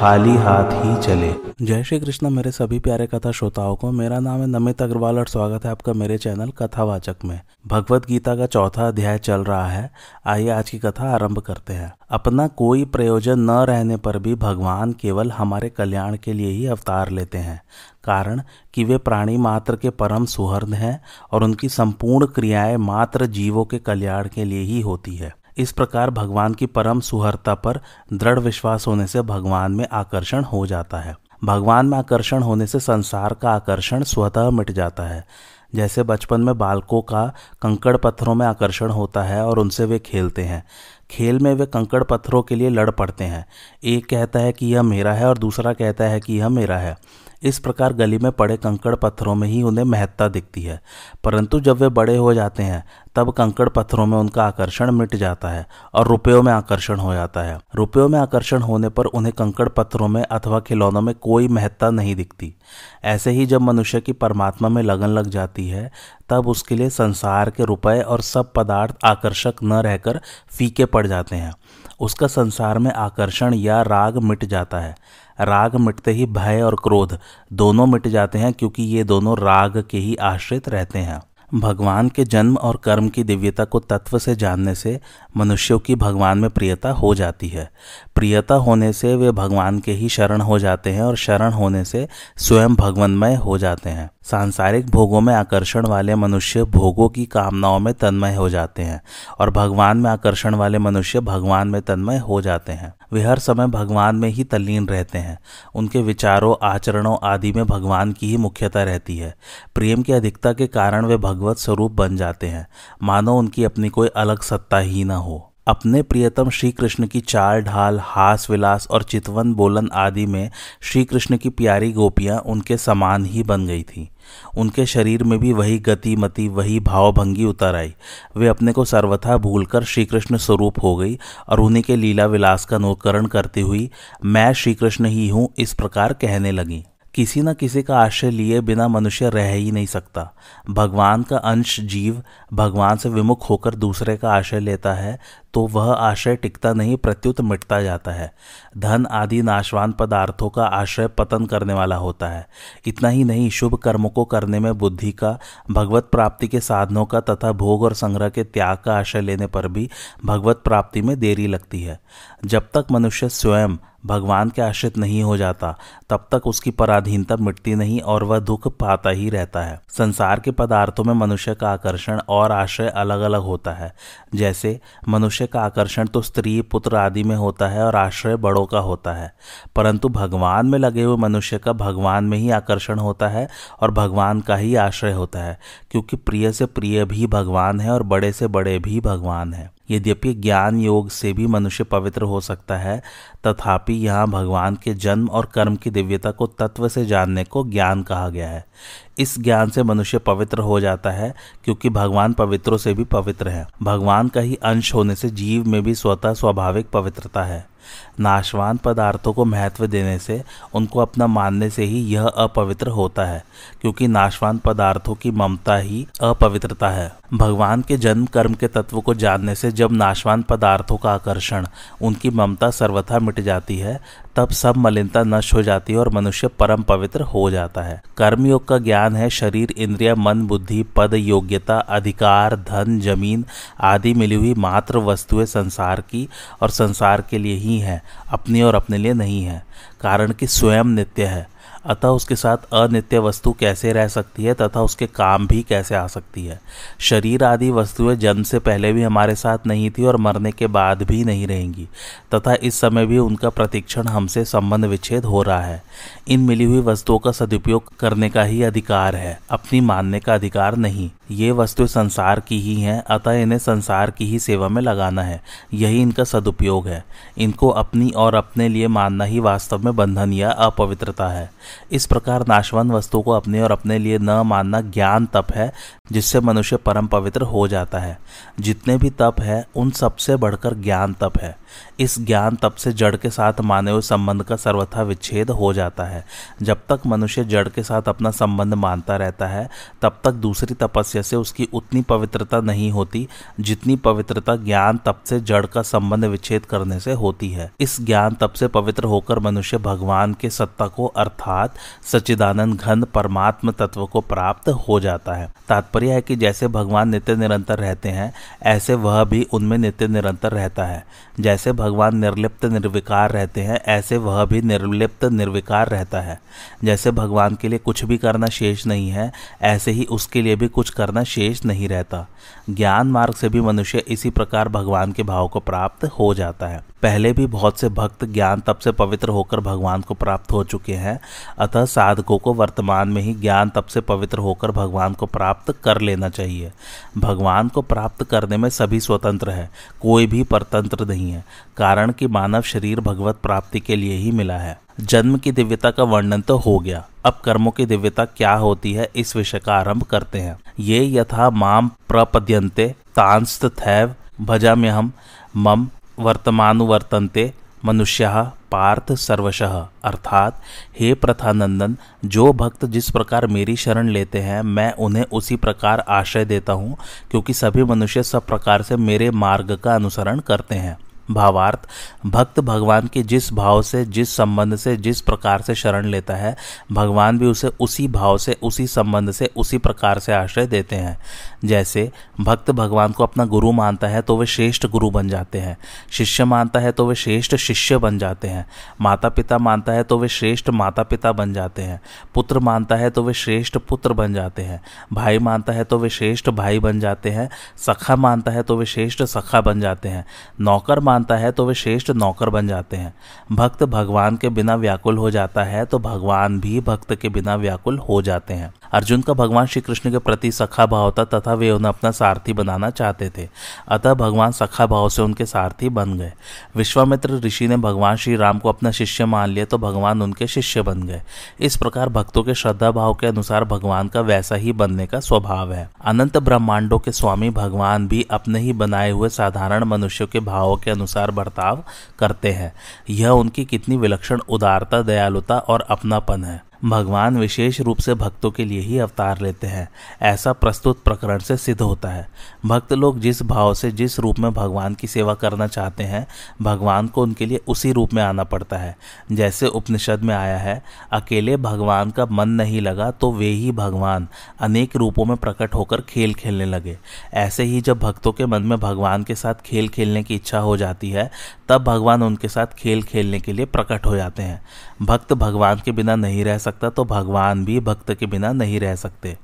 खाली हाथ ही चले। जय श्री कृष्ण मेरे सभी प्यारे कथा श्रोताओं को। मेरा नाम है नमित अग्रवाल और स्वागत है आपका मेरे चैनल कथावाचक में। भगवत गीता का चौथा अध्याय चल रहा है। आइए आज की कथा आरंभ करते हैं। अपना कोई प्रयोजन न रहने पर भी भगवान केवल हमारे कल्याण के लिए ही अवतार लेते हैं। कारण कि वे प्राणी मात्र के परम सुहर्द हैं और उनकी संपूर्ण क्रियाएँ मात्र जीवों के कल्याण के लिए ही होती है। इस प्रकार भगवान की परम सुहरता पर दृढ़ विश्वास होने से भगवान में आकर्षण हो जाता है। भगवान में आकर्षण होने से संसार का आकर्षण स्वतः मिट जाता है। जैसे बचपन में बालकों का कंकड़ पत्थरों में आकर्षण होता है और उनसे वे खेलते हैं। खेल में वे कंकड़ पत्थरों के लिए लड़ पड़ते हैं। एक कहता है कि यह मेरा है और दूसरा कहता है कि यह मेरा है। इस प्रकार गली में पड़े कंकड़ पत्थरों में ही उन्हें महत्ता दिखती है। परंतु जब वे बड़े हो जाते हैं, तब कंकड़ पत्थरों में उनका आकर्षण मिट जाता है और रुपयों में आकर्षण हो जाता है। रुपयों में आकर्षण होने पर उन्हें कंकड़ पत्थरों में अथवा खिलौनों में कोई महत्ता नहीं दिखती। ऐसे ही जब मनुष्य की परमात्मा में लगन लग जाती है, तब उसके लिए संसार के रुपए और सब पदार्थ आकर्षक न रहकर फीके पड़ जाते हैं। उसका संसार में आकर्षण या राग मिट जाता है। राग मिटते ही भय और क्रोध दोनों मिट जाते हैं क्योंकि ये दोनों राग के ही आश्रित रहते हैं। भगवान के जन्म और कर्म की दिव्यता को तत्व से जानने से मनुष्यों की भगवान में प्रियता हो जाती है। प्रियता होने से वे भगवान के ही शरण हो जाते हैं और शरण होने से स्वयं भगवानमय हो जाते हैं। सांसारिक भोगों में आकर्षण वाले मनुष्य भोगों की कामनाओं में तन्मय हो जाते हैं और भगवान में आकर्षण वाले मनुष्य भगवान में तन्मय हो जाते हैं। वे हर समय भगवान में ही तल्लीन रहते हैं। उनके विचारों, आचरणों आदि में भगवान की ही मुख्यता रहती है। प्रेम की अधिकता के कारण वे भगवत स्वरूप बन जाते हैं। मानो उनकी अपनी कोई अलग सत्ता ही न हो। अपने प्रियतम श्री कृष्ण की चाल, ढाल, हास, विलास और चितवन, बोलन आदि में श्री कृष्ण की प्यारी गोपियाँ उनके समान ही बन गई थी। उनके शरीर में भी वही गति मति वही भावभंगी उतर आई। वे अपने को सर्वथा भूलकर श्री कृष्ण स्वरूप हो गई और उन्हीं के लीला विलास का अनुकरण करती हुई मैं श्री कृष्ण ही हूँ इस प्रकार कहने लगी। किसी न किसी का आश्रय लिए बिना मनुष्य रह ही नहीं सकता। भगवान का अंश जीव भगवान से विमुख होकर दूसरे का आश्रय लेता है तो वह आश्रय टिकता नहीं, प्रत्युत मिटता जाता है। धन आदि नाशवान पदार्थों का आश्रय पतन करने वाला होता है। इतना ही नहीं, शुभ कर्मों को करने में बुद्धि का, भगवत प्राप्ति के साधनों का तथा भोग और संग्रह के त्याग का आश्रय लेने पर भी भगवत प्राप्ति में देरी लगती है। जब तक मनुष्य स्वयं भगवान के आश्रित नहीं हो जाता, तब तक उसकी पराधीनता मिटती नहीं और वह दुख पाता ही रहता है। संसार के पदार्थों में मनुष्य का आकर्षण और आश्रय अलग अलग होता है। जैसे मनुष्य का आकर्षण तो स्त्री, पुत्र आदि में होता है और आश्रय बड़ों का होता है। परंतु भगवान में लगे हुए मनुष्य का भगवान में ही आकर्षण होता है और भगवान का ही आश्रय होता है, क्योंकि प्रिय से प्रिय भी भगवान है और बड़े से बड़े भी भगवान है। यद्यपि ज्ञान योग से भी मनुष्य पवित्र हो सकता है, तथापि यहाँ भगवान के जन्म और कर्म की दिव्यता को तत्व से जानने को ज्ञान कहा गया है। इस ज्ञान से मनुष्य पवित्र हो जाता है, क्योंकि भगवान पवित्रों से भी पवित्र है। भगवान का ही अंश होने से जीव में भी स्वतः स्वाभाविक पवित्रता है। नाशवान पदार्थों को महत्व देने से, उनको अपना मानने से ही यह अपवित्र होता है, क्योंकि नाशवान पदार्थों की ममता ही अपवित्रता है। भगवान के जन्म कर्म के तत्व को जानने से जब नाशवान पदार्थों का आकर्षण, उनकी ममता सर्वथा मिट जाती है तब सब मलिनता नष्ट हो जाती है और मनुष्य परम पवित्र हो जाता है। कर्मयोग का ज्ञान है, शरीर, इंद्रिया, मन, बुद्धि, पद, योग्यता, अधिकार, धन, ज़मीन आदि मिली हुई मात्र वस्तुएँ संसार की और संसार के लिए ही हैं, अपने और अपने लिए नहीं है। कारण कि स्वयं नित्य है। अतः उसके साथ अनित्य वस्तु कैसे रह सकती है तथा उसके काम भी कैसे आ सकती है। शरीर आदि वस्तुएँ जन्म से पहले भी हमारे साथ नहीं थी और मरने के बाद भी नहीं रहेंगी, तथा इस समय भी उनका प्रतिक्षण हमसे संबंध विच्छेद हो रहा है। इन मिली हुई वस्तुओं का सदुपयोग करने का ही अधिकार है, अपनी मानने का अधिकार नहीं। ये वस्तु संसार की ही हैं, अतः इन्हें संसार की ही सेवा में लगाना है। यही इनका सदुपयोग है। इनको अपनी और अपने लिए मानना ही वास्तव में बंधन या अपवित्रता है। इस प्रकार नाशवान वस्तु को अपने और अपने लिए न मानना ज्ञान तप है, जिससे मनुष्य परम पवित्र हो जाता है। जितने भी तप है, उन सबसे बढ़कर ज्ञान तप है। इस ज्ञान तप से जड़ के साथ माने हुए संबंध का सर्वथा विच्छेद हो जाता है। जब तक मनुष्य जड़ के साथ अपना संबंध मानता रहता है, तब तक दूसरी तपस्या से उसकी उतनी पवित्रता नहीं होती जितनी पवित्रता ज्ञान तप से जड़ का संबंध विच्छेद करने से होती है। इस ज्ञान तप से पवित्र होकर मनुष्य भगवान के सत्ता को अर्थात सच्चिदानंद घन परमात्म तत्व को प्राप्त हो जाता है। तात्पर्य है कि जैसे भगवान नित्य निरंतर रहते हैं, ऐसे वह भी उनमें नित्य निरंतर रहता है। जैसे भगवान निर्लिप्त निर्विकार रहते हैं, ऐसे वह भी निर्लिप्त निर्विकार रहता है। जैसे भगवान के लिए कुछ भी करना शेष नहीं है, ऐसे ही उसके लिए भी कुछ करना शेष नहीं रहता। ज्ञान मार्ग से भी मनुष्य इसी प्रकार भगवान के भाव को प्राप्त हो जाता है। पहले भी बहुत से भक्त ज्ञान तप से पवित्र होकर भगवान को प्राप्त हो चुके हैं, अतः साधकों को वर्तमान में ही ज्ञान तप से पवित्र होकर भगवान को प्राप्त कर लेना चाहिए। भगवान को प्राप्त करने में सभी स्वतंत्र है, कोई भी परतंत्र नहीं है, कारण कि मानव शरीर भगवत प्राप्ति के लिए ही मिला है। जन्म की दिव्यता का वर्णन तो हो गया। अब कर्मों की दिव्यता क्या होती है, इस विषय का आरंभ करते हैं। ये यथा माम प्रपद्यन्ते तांस्तथैव भजाम्यहम, मम वर्तमानुवर्तन्ते, मनुष्य पार्थ सर्वशः। अर्थात, हे प्रथानंदन, जो भक्त जिस प्रकार मेरी शरण लेते हैं, मैं उन्हें उसी प्रकार आश्रय देता हूँ, क्योंकि सभी मनुष्य सब प्रकार से मेरे मार्ग का अनुसरण करते हैं। भावार्थ, भक्त भगवान के जिस भाव से, जिस संबंध से, जिस प्रकार से शरण लेता है, भगवान भी उसे उसी भाव से, उसी संबंध से, उसी प्रकार से आश्रय देते हैं। जैसे भक्त भगवान को अपना गुरु मानता है तो वे श्रेष्ठ गुरु बन जाते हैं। शिष्य मानता है तो वे श्रेष्ठ शिष्य बन जाते हैं। माता पिता मानता है तो वे श्रेष्ठ माता पिता बन जाते हैं। पुत्र मानता है तो वे श्रेष्ठ पुत्र बन जाते हैं। भाई मानता है तो वे श्रेष्ठ भाई बन जाते हैं। सखा मानता है तो वे श्रेष्ठ सखा बन जाते हैं। नौकर मान मानता है तो वे श्रेष्ठ नौकर बन जाते हैं। भक्त भगवान के बिना व्याकुल हो जाता है तो भगवान भी भक्त के बिना व्याकुल हो जाते हैं। अर्जुन का भगवान श्री कृष्ण के प्रति सखा भाव था तथा वे उन्हें अपना सारथी बनाना चाहते थे। अतः भगवान सखा भाव से उनके सारथी बन गए। विश्वामित्र ऋषि ने भगवान श्री राम को अपना शिष्य मान लिया तो भगवान उनके शिष्य बन गए। इस प्रकार भक्तों के श्रद्धा भाव के अनुसार भगवान का वैसा ही बनने का स्वभाव है। अनंत ब्रह्मांडों के स्वामी भगवान भी अपने ही बनाए हुए साधारण मनुष्यों के भावों के अनुसार बर्ताव करते हैं। यह उनकी कितनी विलक्षण उदारता दयालुता और अपनापन है। भगवान विशेष रूप से भक्तों के लिए ही अवतार लेते हैं। ऐसा प्रस्तुत प्रकरण से सिद्ध होता है। भक्त लोग जिस भाव से जिस रूप में भगवान की सेवा करना चाहते हैं, भगवान को उनके लिए उसी रूप में आना पड़ता है। जैसे उपनिषद में आया है, अकेले भगवान का मन नहीं लगा तो वे ही भगवान, अनेक रूपों में प्रकट होकर खेल खेलने लगे। ऐसे ही जब भक्तों के मन में भगवान के साथ खेल खेलने की इच्छा हो जाती है, तब भगवान उनके साथ खेल खेलने के लिए प्रकट हो जाते हैं। भक्त भगवान के बिना नहीं रह सकता तो भगवान भी भक्त के बिना नहीं रह सकते।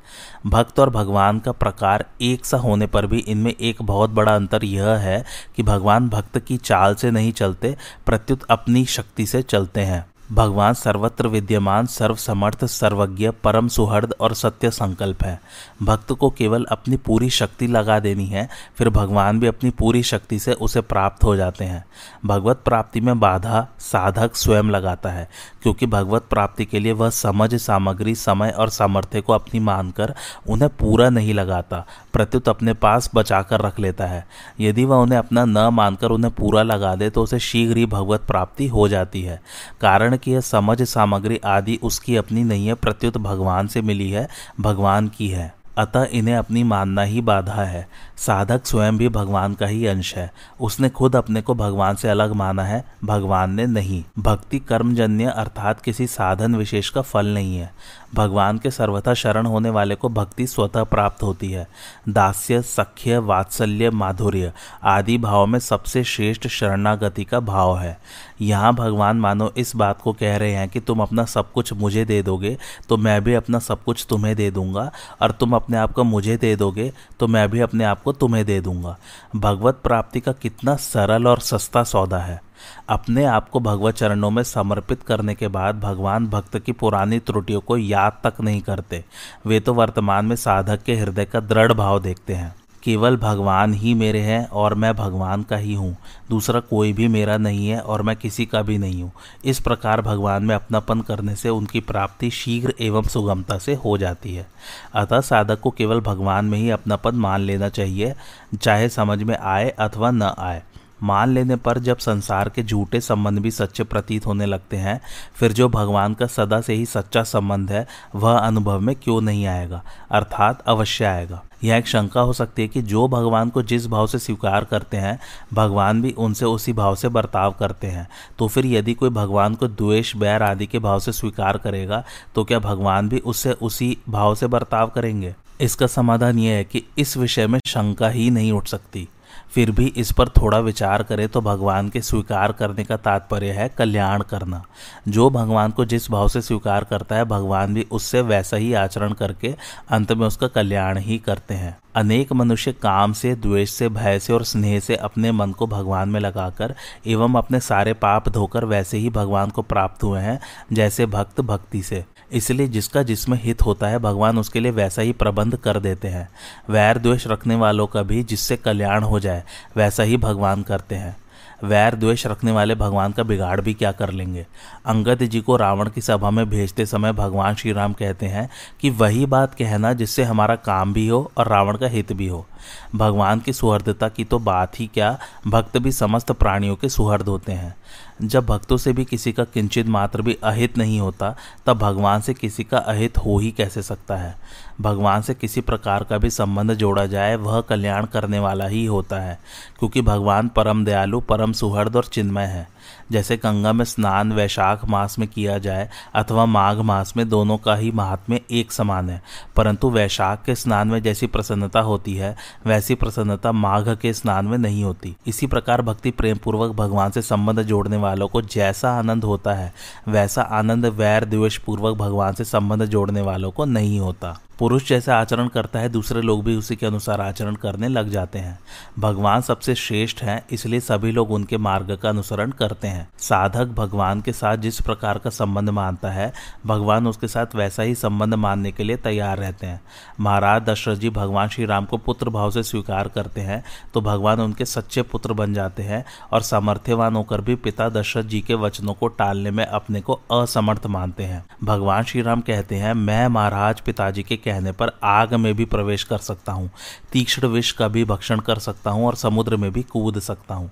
भक्त और भगवान का प्रकार एक सा होने पर भी इनमें एक बहुत बड़ा अंतर यह है कि भगवान भक्त की चाल से नहीं चलते, प्रत्युत अपनी शक्ति से चलते हैं। भगवान सर्वत्र विद्यमान, सर्वसमर्थ, सर्वज्ञ, परम सुहृद और सत्य संकल्प है। भक्त को केवल अपनी पूरी शक्ति लगा देनी है, फिर भगवान भी अपनी पूरी शक्ति से उसे प्राप्त हो जाते हैं। भगवत प्राप्ति में बाधा, साधक स्वयं लगाता है, क्योंकि भगवत प्राप्ति के लिए वह समझ, सामग्री, समय और सामर्थ्य को अपनी मानकर उन्हें पूरा नहीं लगाता, प्रत्युत अपने पास बचाकर रख लेता है। यदि वह उन्हें अपना न मानकर उन्हें पूरा लगा दे तो उसे शीघ्र ही भगवत प्राप्ति हो जाती है। कारण कि यह समझ सामग्री आदि उसकी अपनी नहीं है, प्रत्युत भगवान से मिली है, भगवान की है। अतः इन्हें अपनी मानना ही बाधा है। साधक स्वयं भी भगवान का ही अंश है। उसने खुद अपने को भगवान से अलग माना है, भगवान ने नहीं। भक्ति कर्मजन्य अर्थात किसी साधन विशेष का फल नहीं है। भगवान के सर्वथा शरण होने वाले को भक्ति स्वतः प्राप्त होती है। दास्य, सख्य, वात्सल्य, माधुर्य आदि भाव में सबसे श्रेष्ठ शरणागति का भाव है। यहाँ भगवान मानो इस बात को कह रहे हैं कि तुम अपना सब कुछ मुझे दे दोगे तो मैं भी अपना सब कुछ तुम्हें दे दूँगा, और तुम अपने आप को मुझे दे दोगे तो मैं भी अपने आप को तुम्हें दे दूँगा। भगवत प्राप्ति का कितना सरल और सस्ता सौदा है। अपने आप को भगवत चरणों में समर्पित करने के बाद भगवान भक्त की पुरानी त्रुटियों को याद तक नहीं करते। वे तो वर्तमान में साधक के हृदय का दृढ़ भाव देखते हैं। केवल भगवान ही मेरे हैं और मैं भगवान का ही हूँ। दूसरा कोई भी मेरा नहीं है और मैं किसी का भी नहीं हूँ। इस प्रकार भगवान में अपनापन करने से उनकी प्राप्ति शीघ्र एवं सुगमता से हो जाती है। अतः साधक को केवल भगवान में ही अपनापन मान लेना चाहिए, चाहे समझ में आए अथवा न आए। मान लेने पर जब संसार के झूठे संबंध भी सच्चे प्रतीत होने लगते हैं, फिर जो भगवान का सदा से ही सच्चा संबंध है, वह अनुभव में क्यों नहीं आएगा? अर्थात अवश्य आएगा। यह एक शंका हो सकती है कि जो भगवान को जिस भाव से स्वीकार करते हैं, भगवान भी उनसे उसी भाव से बर्ताव करते हैं। तो फिर यदि कोई भगवान को द्वेष, बैर आदि के भाव से स्वीकार करेगा तो क्या भगवान भी उससे उसी भाव से बर्ताव करेंगे? इसका समाधान यह है कि इस विषय में शंका ही नहीं उठ सकती। फिर भी इस पर थोड़ा विचार करें तो भगवान के स्वीकार करने का तात्पर्य है कल्याण करना। जो भगवान को जिस भाव से स्वीकार करता है, भगवान भी उससे वैसा ही आचरण करके अंत में उसका कल्याण ही करते हैं। अनेक मनुष्य काम से, द्वेष से, भय से और स्नेह से अपने मन को भगवान में लगाकर एवं अपने सारे पाप धोकर वैसे ही भगवान को प्राप्त हुए हैं, जैसे भक्त भक्ति से। इसलिए जिसका जिसमें हित होता है, भगवान उसके लिए वैसा ही प्रबंध कर देते हैं। वैर द्वेष रखने वालों का भी जिससे कल्याण हो जाए, वैसा ही भगवान करते हैं। वैर द्वेष रखने वाले भगवान का बिगाड़ भी क्या कर लेंगे? अंगद जी को रावण की सभा में भेजते समय भगवान श्री राम कहते हैं कि वही बात कहना जिससे हमारा काम भी हो और रावण का हित भी हो। भगवान की सुहृदता की तो बात ही क्या? भक्त भी समस्त प्राणियों के सुहृद होते हैं। जब भक्तों से भी किसी का किंचित मात्र भी अहित नहीं होता, तब भगवान से किसी का अहित हो ही कैसे सकता है? भगवान से किसी प्रकार का भी संबंध जोड़ा जाए, वह कल्याण करने वाला ही होता है, क्योंकि भगवान परम दयालु, परम सुहृद और चिन्मय है। जैसे गंगा में स्नान वैशाख मास में किया जाए, अथवा माघ मास में दोनों का ही महात्म्य एक समान है। परंतु वैशाख के स्नान में जैसी प्रसन्नता होती है, वैसी प्रसन्नता माघ के स्नान में नहीं होती। इसी प्रकार भक्ति प्रेम पूर्वक भगवान से संबंध जोड़ने वालों को जैसा आनंद होता है, वैसा आनंद वैर द्वेष पूर्वक भगवान से संबंध जोड़ने वालों को नहीं होता। पुरुष जैसा आचरण करता है, दूसरे लोग भी उसी के अनुसार आचरण करने लग जाते हैं। भगवान सबसे श्रेष्ठ हैं, इसलिए सभी लोग उनके मार्ग का अनुसरण करते हैं। साधक भगवान के साथ जिस प्रकार का संबंध मानता है, भगवान उसके साथ वैसा ही संबंध मानने के लिए तैयार रहते हैं। महाराज दशरथ जी भगवान श्री राम को पुत्र भाव से स्वीकार करते हैं तो भगवान उनके सच्चे पुत्र बन जाते हैं और सामर्थ्यवान होकर भी पिता दशरथ जी के वचनों को टालने में अपने को असमर्थ मानते हैं। भगवान श्री राम कहते हैं, मैं महाराज पिताजी के कहने पर आग में भी प्रवेश कर सकता हूँ, तीक्ष्ण विष का भी भक्षण कर सकता हूँ और समुद्र में भी कूद सकता हूँ।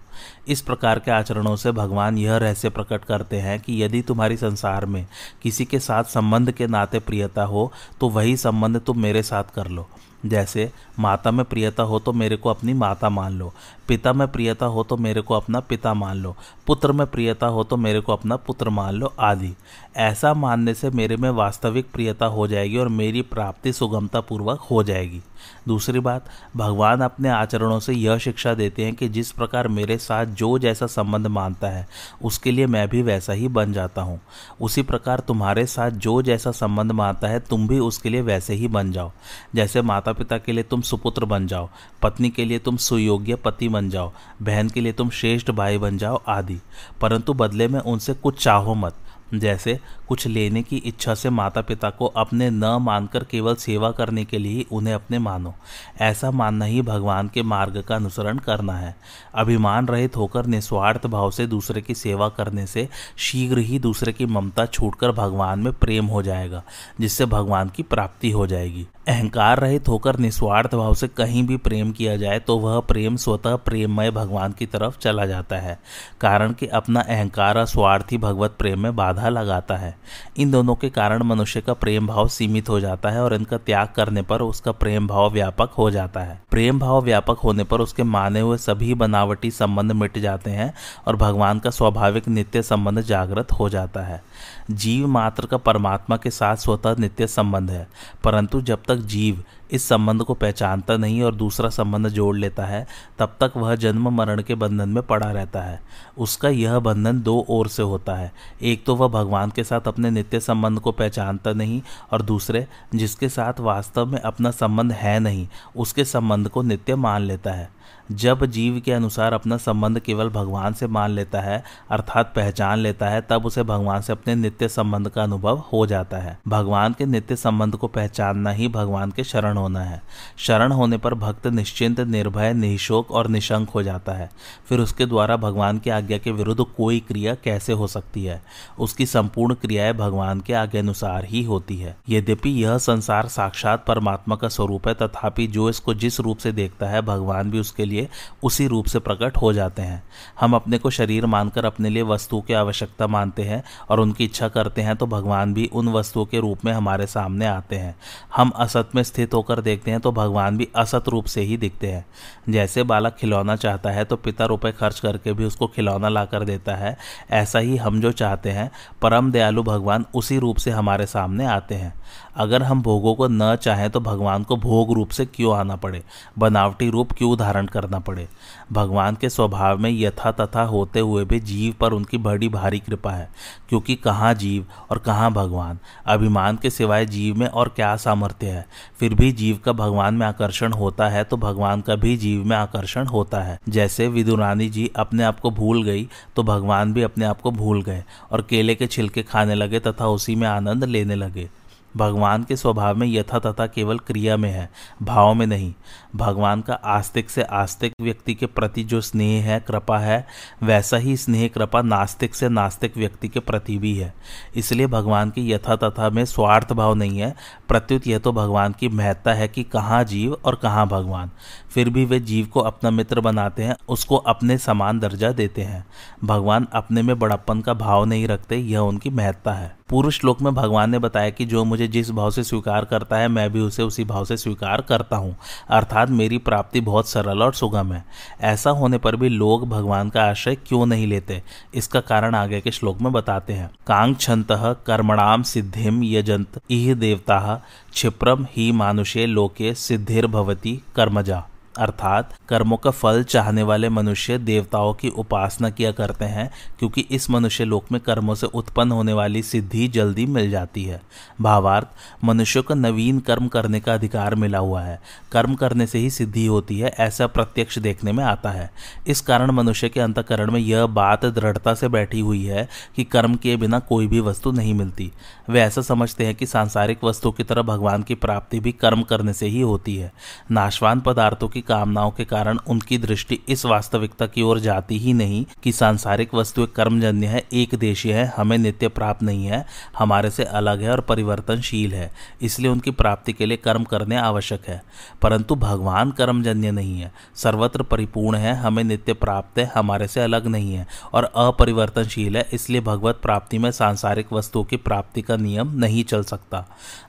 इस प्रकार के आचरणों से भगवान यह रहस्य प्रकट करते हैं कि यदि तुम्हारी संसार में किसी के साथ संबंध के नाते प्रियता हो तो वही संबंध तुम मेरे साथ कर लो। जैसे, माता में प्रियता हो तो मेरे को अपनी माता मान लो। पिता में प्रियता हो तो मेरे को अपना पिता मान लो। पुत्र में प्रियता हो तो मेरे को अपना पुत्र मान लो आदि। ऐसा मानने से मेरे में वास्तविक प्रियता हो जाएगी और मेरी प्राप्ति सुगमता पूर्वक हो जाएगी। दूसरी बात, भगवान अपने आचरणों से यह शिक्षा देते हैं कि जिस प्रकार मेरे साथ जो जैसा संबंध मानता है, उसके लिए मैं भी वैसा ही बन जाता हूँ। उसी प्रकार तुम्हारे साथ जो जैसा संबंध मानता है, तुम भी उसके लिए वैसे ही बन जाओ। जैसे माता पिता के लिए तुम सुपुत्र बन जाओ, पत्नी के लिए तुम सुयोग्य पति बन जाओ, बहन के लिए तुम श्रेष्ठ भाई बन जाओ आदि। परंतु बदले में उनसे कुछ चाहो मत। जैसे कुछ लेने की इच्छा से माता पिता को अपने न मानकर केवल सेवा करने के लिए उन्हें अपने मानो। ऐसा मानना ही भगवान के मार्ग का अनुसरण करना है। अभिमान रहित होकर निस्वार्थ भाव से दूसरे की सेवा करने से शीघ्र ही दूसरे की ममता छूटकर भगवान में प्रेम हो जाएगा, जिससे भगवान की प्राप्ति हो जाएगी। अहंकार रहित होकर निस्वार्थ भाव से कहीं भी प्रेम किया जाए तो वह प्रेम स्वतः प्रेममय भगवान की तरफ़ चला जाता है। कारण कि अपना अहंकार और स्वार्थी भगवत प्रेम में बाधा लगाता है। इन दोनों के कारण मनुष्य का प्रेम भाव सीमित हो जाता है और इनका त्याग करने पर उसका प्रेम भाव व्यापक हो जाता है। प्रेम भाव व्यापक होने पर उसके माने हुए सभी बनावटी संबंध मिट जाते हैं और भगवान का स्वाभाविक नित्य संबंध जागृत हो जाता है। जीव मात्र का परमात्मा के साथ स्वतः नित्य संबंध है, परंतु जब तक जीव इस संबंध को पहचानता नहीं और दूसरा संबंध जोड़ लेता है, तब तक वह जन्म मरण के बंधन में पड़ा रहता है। उसका यह बंधन दो ओर से होता है। एक तो वह भगवान के साथ अपने नित्य संबंध को पहचानता नहीं और दूसरे, जिसके साथ वास्तव में अपना संबंध है नहीं, उसके संबंध को नित्य मान लेता है। जब जीव के अनुसार अपना संबंध केवल भगवान से मान लेता है, अर्थात पहचान लेता है, तब उसे भगवान से अपने नित्य संबंध का अनुभव हो जाता है। भगवान के नित्य संबंध को पहचानना ही भगवान के शरण होना है। शरण होने पर भक्त निश्चिंत, निर्भय, निशोक और निशंक हो जाता है। फिर उसके द्वारा भगवान की आज्ञा के विरुद्ध कोई क्रिया कैसे हो सकती है? उसकी संपूर्ण क्रियाएँ भगवान के आज्ञा अनुसार ही होती है। यद्यपि यह संसार साक्षात परमात्मा का स्वरूप है, तथापि जो इसको जिस रूप से देखता है, भगवान भी उसके लिए उसी रूप से प्रकट हो जाते हैं। हम अपने को शरीर मानकर अपने लिए वस्तु की आवश्यकता मानते हैं और उनकी इच्छा करते हैं तो भगवान भी उन वस्तुओं के रूप में हमारे सामने आते हैं। हम असत में स्थित होकर देखते हैं तो भगवान भी असत रूप से ही दिखते हैं। जैसे बालक खिलौना चाहता है तो पिता रुपए खर्च करके भी उसको खिलौना ला कर देता है। ऐसा ही हम जो चाहते हैं, परम दयालु भगवान उसी रूप से हमारे सामने आते हैं। अगर हम भोगों को न चाहें तो भगवान को भोग रूप से क्यों आना पड़े? बनावटी रूप क्यों धारण करना पड़े? भगवान के स्वभाव में यथा तथा होते हुए भी जीव पर उनकी बड़ी भारी कृपा है, क्योंकि कहाँ जीव और कहाँ भगवान? अभिमान के सिवाय जीव में और क्या सामर्थ्य है? फिर भी जीव का भगवान में आकर्षण होता है तो भगवान का भी जीव में आकर्षण होता है। जैसे विदुरानी जी अपने आप को भूल गई तो भगवान भी अपने आप को भूल गए और केले के छिलके खाने लगे तथा उसी में आनंद लेने लगे। भगवान के स्वभाव में यथा तथा केवल क्रिया में है, भाव में नहीं। भगवान का आस्तिक से आस्तिक व्यक्ति के प्रति जो स्नेह है, कृपा है, वैसा ही स्नेह कृपा नास्तिक से नास्तिक व्यक्ति के प्रति भी है। इसलिए भगवान की यथा तथा में स्वार्थ भाव नहीं है। प्रत्युत यह तो भगवान की महत्ता है कि कहाँ जीव और कहाँ भगवान। फिर भी वे जीव को अपना मित्र बनाते हैं, उसको अपने समान दर्जा देते हैं। भगवान अपने में बड़प्पन का भाव नहीं रखते, यह उनकी महत्ता है। पूर्व श्लोक में भगवान ने बताया कि जो मुझे जिस भाव से स्वीकार करता है, मैं भी उसे उसी भाव से स्वीकार करता हूँ। अर्थात मेरी प्राप्ति बहुत सरल और सुगम है। ऐसा होने पर भी लोग भगवान का आश्रय क्यों नहीं लेते? इसका कारण आगे के श्लोक में बताते हैं। कांग छंत कर्मणाम सिद्धिम यजंत इह देवता क्षिप्रम ही मानुषे लोके सिद्धिर भवती कर्मजा। अर्थात कर्मों का फल चाहने वाले मनुष्य देवताओं की उपासना किया करते हैं, क्योंकि इस मनुष्य लोक में कर्मों से उत्पन्न होने वाली सिद्धि जल्दी मिल जाती है। भावार्थ, मनुष्य को नवीन कर्म करने का अधिकार मिला हुआ है। कर्म करने से ही सिद्धि होती है, ऐसा प्रत्यक्ष देखने में आता है। इस कारण मनुष्य के अंतकरण में यह बात दृढ़ता से बैठी हुई है कि कर्म किए बिना कोई भी वस्तु नहीं मिलती। वे ऐसा समझते हैं कि सांसारिक वस्तु की तरह भगवान की प्राप्ति भी कर्म करने से ही होती है। नाशवान पदार्थों की कामनाओं के कारण उनकी दृष्टि इस वास्तविकता की ओर जाती ही नहीं कि सांसारिक वस्तु कर्मजन्य है, एक देशीय है, हमें नित्य प्राप्त नहीं है, हमारे से अलग है और परिवर्तनशील है, इसलिए उनकी प्राप्ति के लिए कर्म करने आवश्यक है। परंतु भगवान कर्मजन्य नहीं है, सर्वत्र परिपूर्ण है, हमें नित्य प्राप्त है, हमारे से अलग नहीं है और अपरिवर्तनशील है, इसलिए भगवत प्राप्ति में सांसारिक वस्तुओं की प्राप्ति का नियम नहीं चल सकता।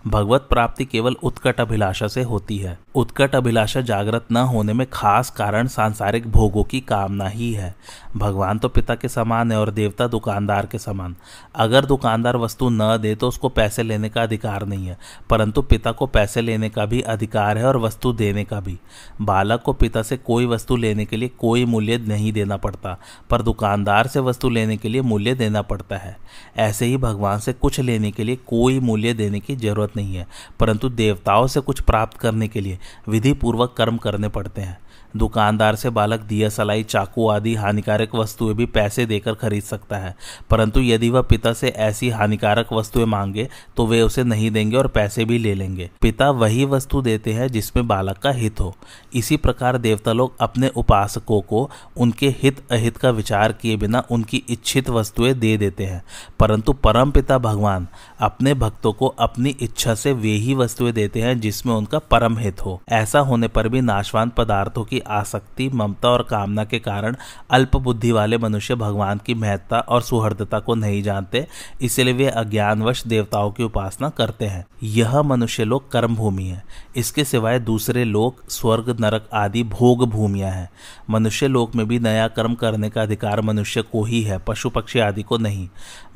भगवत प्राप्ति केवल उत्कट अभिलाषा से होती है। उत्कट अभिलाषा जागृत न होने में खास कारण सांसारिक भोगों की कामना ही है। भगवान तो पिता के समान है और देवता दुकानदार के समान। अगर दुकानदार वस्तु न दे तो उसको पैसे लेने का अधिकार नहीं है, परंतु पिता को पैसे लेने का भी अधिकार है और वस्तु देने का भी। बालक को पिता से कोई वस्तु लेने के लिए कोई मूल्य नहीं देना पड़ता, पर दुकानदार से वस्तु लेने के लिए मूल्य देना पड़ता है। ऐसे ही भगवान से कुछ लेने के लिए कोई मूल्य देने की ज़रूरत नहीं है, परंतु देवताओं से कुछ प्राप्त करने के लिए विधि पूर्वक कर्म करने पड़ते हैं। दुकानदार से बालक, दिया, सलाई, चाकू आदि हानिकारक वस्तुएँ भी पैसे देकर खरीद सकता है। परंतु यदि वह पिता से ऐसी हानिकारक वस्तुएँ मांगे तो वे उसे नहीं देंगे और पैसे भी ले लेंगे। पिता वही वस्तु देते हैं जिसमें बालक का हित हो। इसी प्रकार देवता लोग अपने उपासकों को उनके हित अहित का विचार किए बिना उनकी इच्छित वस्तुएँ दे देते हैं। परंतु परम पिता भगवान अपने भक्तों को अपनी इच्छा से वे ही वस्तुएँ देते हैं जिसमें उनका परम हित हो। ऐसा होने पर भी नाशवान पदार्थों की आसक्ति ममता और कामना के कारण अल्प बुद्धि वाले मनुष्य भगवान की महत्ता और सुहृदता को नहीं जानते, इसलिए वे अज्ञानवश देवताओं की उपासना करते हैं। यह मनुष्य लोग कर्म भूमि है। इसके सिवाय दूसरे लोक, स्वर्ग, नरक आदि भोग भूमिया है। मनुष्य लोक में भी नया कर्म करने का अधिकार मनुष्य को ही है, पशु पक्षी आदि को नहीं।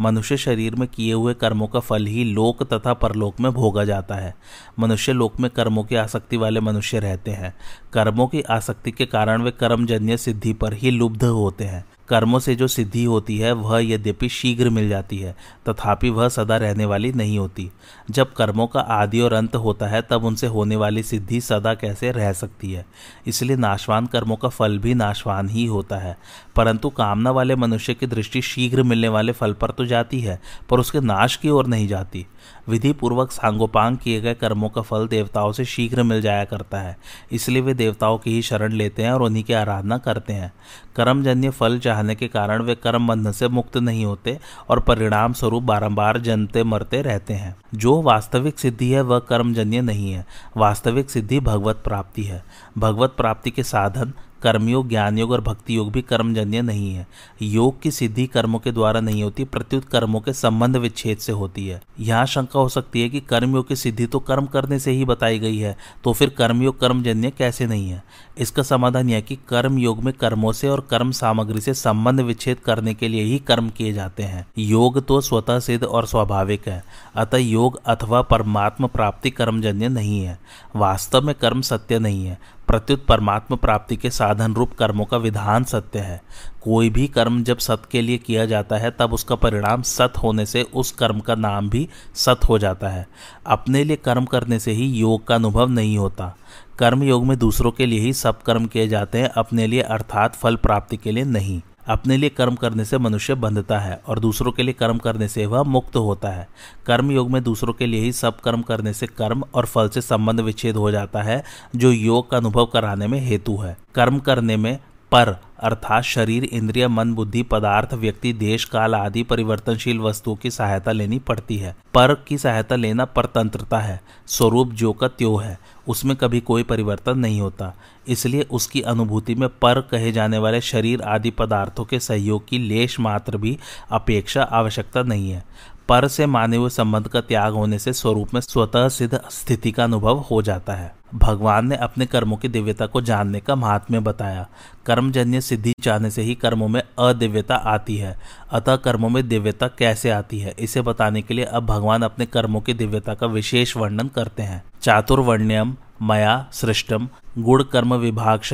मनुष्य शरीर में किए हुए कर्मों का फल ही लोक तथा परलोक में भोगा जाता है। मनुष्य लोक में कर्मों की आसक्ति वाले मनुष्य रहते हैं। कर्मों की आसक्ति के कारण वे कर्मजन्य सिद्धि पर ही लुब्ध होते हैं। कर्मों से जो सिद्धि होती है, वह यद्यपि शीघ्र मिल जाती है, तथापि वह सदा रहने वाली नहीं होती। जब कर्मों का आदि और अंत होता है, तब उनसे होने वाली सिद्धि सदा कैसे रह सकती है? इसलिए नाशवान कर्मों का फल भी नाशवान ही होता है। परंतु कामना वाले मनुष्य की दृष्टि शीघ्र मिलने वाले फल पर तो जाती है, पर उसके नाश की ओर नहीं जाती। विधि पूर्वक सांगोपांग किए गए कर्मों का फल देवताओं से शीघ्र मिल जाया करता है। इसलिए वे देवताओं की ही शरण लेते हैं और उन्हीं की आराधना करते हैं। कर्मजन्य फल चाहने के कारण वे कर्म बंधन से मुक्त नहीं होते और परिणाम स्वरूप बारंबार जनते मरते रहते हैं। जो वास्तविक सिद्धि है, वह कर्मजन्य नहीं है। वास्तविक सिद्धि भगवत प्राप्ति है। भगवत प्राप्ति के साधन कर्मयोग ज्ञान योग और भक्ति योग भी कर्मजन्य नहीं है। योग की सिद्धि कर्मों के द्वारा नहीं होती, प्रत्युत कर्मों के संबंध विच्छेद से होती है। यहाँ शंका हो सकती है कि कर्मयोग की सिद्धि तो कर्म करने से ही बताई गई है तो फिर कर्मयोग कर्मजन्य कैसे नहीं है? इसका समाधान यह कि कर्म योग में कर्मों से और कर्म सामग्री से संबंध विच्छेद करने के लिए ही कर्म किए जाते हैं। योग तो स्वतः सिद्ध और स्वाभाविक है, अतः योग अथवा परमात्मा प्राप्ति कर्मजन्य नहीं है। वास्तव में कर्म सत्य नहीं है प्रत्युत परमात्म प्राप्ति के साधन रूप कर्मों का विधान सत्य है। कोई भी कर्म जब सत के लिए किया जाता है, तब उसका परिणाम सत होने से उस कर्म का नाम भी सत हो जाता है। अपने लिए कर्म करने से ही योग का अनुभव नहीं होता। कर्म योग में दूसरों के लिए ही सब कर्म किए जाते हैं, अपने लिए अर्थात फल प्राप्ति के लिए नहीं। अपने लिए कर्म करने से मनुष्य बंधता है और दूसरों के लिए कर्म करने से वह मुक्त होता है। कर्म योग में दूसरों के लिए ही सब कर्म करने से कर्म और फल से संबंध विच्छेद हो जाता है, जो योग का अनुभव कराने में हेतु है। कर्म करने में पर, अर्थात शरीर, इंद्रिय, मन, बुद्धि, पदार्थ, व्यक्ति, देश, काल आदि परिवर्तनशील वस्तुओं की सहायता लेनी पड़ती है। पर की सहायता लेना परतंत्रता है, स्वरूप जो का त्यो है, उसमें कभी कोई परिवर्तन नहीं होता। इसलिए उसकी अनुभूति में पर कहे जाने वाले शरीर आदि पदार्थों के सहयोग की लेश मात्र भी अपेक्षा आवश्यकता नहीं है। पर से माने हुए संबंध का त्याग होने से स्वरूप में स्वतः सिद्ध स्थिति का अनुभव हो जाता है। भगवान ने अपने कर्मों की दिव्यता को जानने का महात्म्य बताया। कर्मजन्य सिद्धि चाहने से ही कर्मों में अदिव्यता आती है। अतः कर्मों में दिव्यता कैसे आती है, इसे बताने के लिए अब भगवान अपने कर्मों की दिव्यता का विशेष वर्णन करते हैं। चातुर्वर्ण्यम मया सृष्टम गुण कर्म विभागश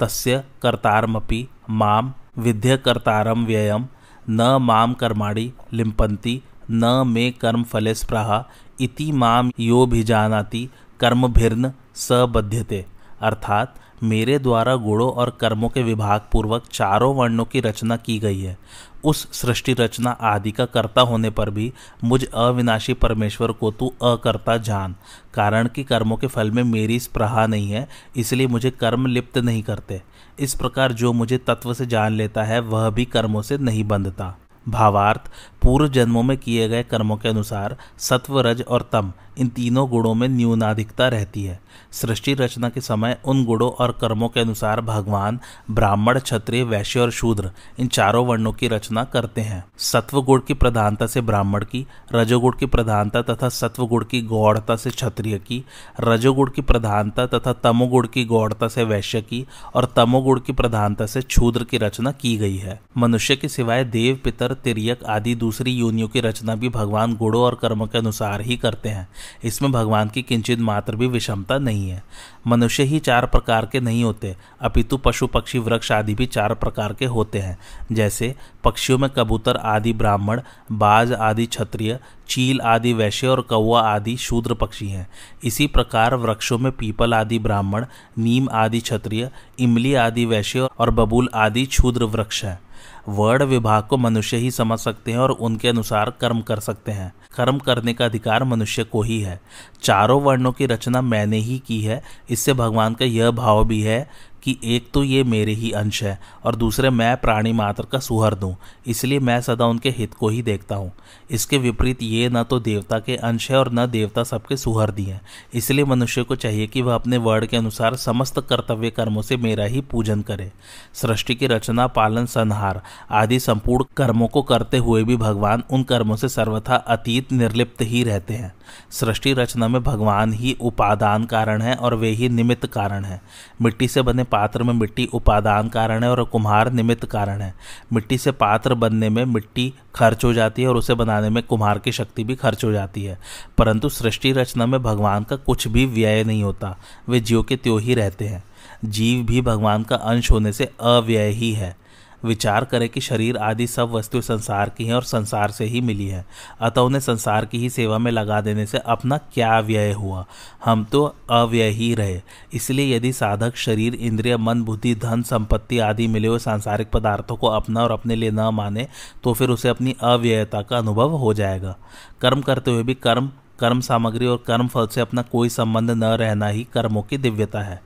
तस्य कर्तारमपि माम विद्य कर्तारम व्ययम न माम कर्माणी लिम्पन्ति न मे कर्म फले स्प्रहा इति माम यो भी जानाति कर्म भिर्न सबध्यते अर्थात मेरे द्वारा गुणों और कर्मों के विभाग पूर्वक चारों वर्णों की रचना की गई है। उस सृष्टि रचना आदि का कर्ता होने पर भी मुझ अविनाशी परमेश्वर को तू अकर्ता जान, कारण कि कर्मों के फल में मेरी स्प्रहा नहीं है, इसलिए मुझे कर्म लिप्त नहीं करते। इस प्रकार जो मुझे तत्व से जान लेता है, वह भी कर्मों से नहीं बंधता। भावार्थ पूर्व जन्मों में किए गए कर्मों के अनुसार सत्व रज और तम, इन तीनों गुणों में न्यूनाधिकता रहती है। सृष्टि रचना के समय उन गुणों और कर्मों के अनुसार भगवान, ब्राह्मण, क्षत्रिय, वैश्य और शूद्र, इन चारों वर्णों की रचना करते हैं। सत्व गुण की प्रधानता से ब्राह्मण की, रजोगुण की प्रधानता तथा सत्व गुण की गौड़ता से क्षत्रिय की, रजोगुण की प्रधानता तथा तमोगुण की गौड़ता से वैश्य की और तमोगुण की प्रधानता से क्षूद्र की रचना की गई है। मनुष्य के सिवाय देव, पितर तिरक आदि दूसरी योनियों की रचना भी भगवान गुणों और कर्मों के अनुसार ही करते हैं। इसमें भगवान की किंचित मात्र भी विषमता नहीं है। मनुष्य ही चार प्रकार के नहीं होते, अपितु पशु, पक्षी, वृक्ष आदि भी चार प्रकार के होते हैं। जैसे पक्षियों में कबूतर आदि ब्राह्मण, बाज आदि क्षत्रिय, चील आदि वैश्य और कौआ आदि शूद्र पक्षी हैं। इसी प्रकार वृक्षों में पीपल आदि ब्राह्मण, नीम आदि क्षत्रिय, इमली आदि वैश्य और बबूल आदि क्षूद्र वृक्ष हैं। वर्ण विभाग को मनुष्य ही समझ सकते हैं और उनके अनुसार कर्म कर सकते हैं। कर्म करने का अधिकार मनुष्य को ही है। चारों वर्णों की रचना मैंने ही की है। इससे भगवान का यह भाव भी है कि एक तो ये मेरे ही अंश है और दूसरे मैं प्राणी मात्र का सुहर्द हूँ, इसलिए मैं सदा उनके हित को ही देखता हूँ। इसके विपरीत ये न तो देवता के अंश है और न देवता सबके सुहर्दी हैं। इसलिए मनुष्य को चाहिए कि वह अपने वर्ण के अनुसार समस्त कर्तव्य कर्मों से मेरा ही पूजन करे। सृष्टि की रचना, पालन, संहार आदि संपूर्ण कर्मों को करते हुए भी भगवान उन कर्मों से सर्वथा अतीत निर्लिप्त ही रहते हैं। सृष्टि रचना में भगवान ही उपादान कारण है और वे ही निमित्त कारण है। मिट्टी से बने पात्र में मिट्टी उपादान कारण है और कुम्हार निमित्त कारण है। मिट्टी से पात्र बनने में मिट्टी खर्च हो जाती है और उसे बनाने में कुम्हार की शक्ति भी खर्च हो जाती है। परंतु सृष्टि रचना में भगवान का कुछ भी व्यय नहीं होता, वे जीव के त्यों ही रहते हैं। जीव भी भगवान का अंश होने से अव्यय ही है। विचार करें कि शरीर आदि सब वस्तुएँ संसार की हैं और संसार से ही मिली है। अतः उन्हें संसार की ही सेवा में लगा देने से अपना क्या व्यय हुआ? हम तो अव्यय ही रहे। इसलिए यदि साधक, शरीर, इंद्रिय, मन, बुद्धि, धन, संपत्ति आदि मिले हुए सांसारिक पदार्थों को अपना और अपने लिए न माने तो फिर उसे अपनी अव्ययता का अनुभव हो जाएगा। कर्म करते हुए भी कर्म कर्म सामग्री और कर्म फल से अपना कोई संबंध न रहना ही कर्मों की दिव्यता है।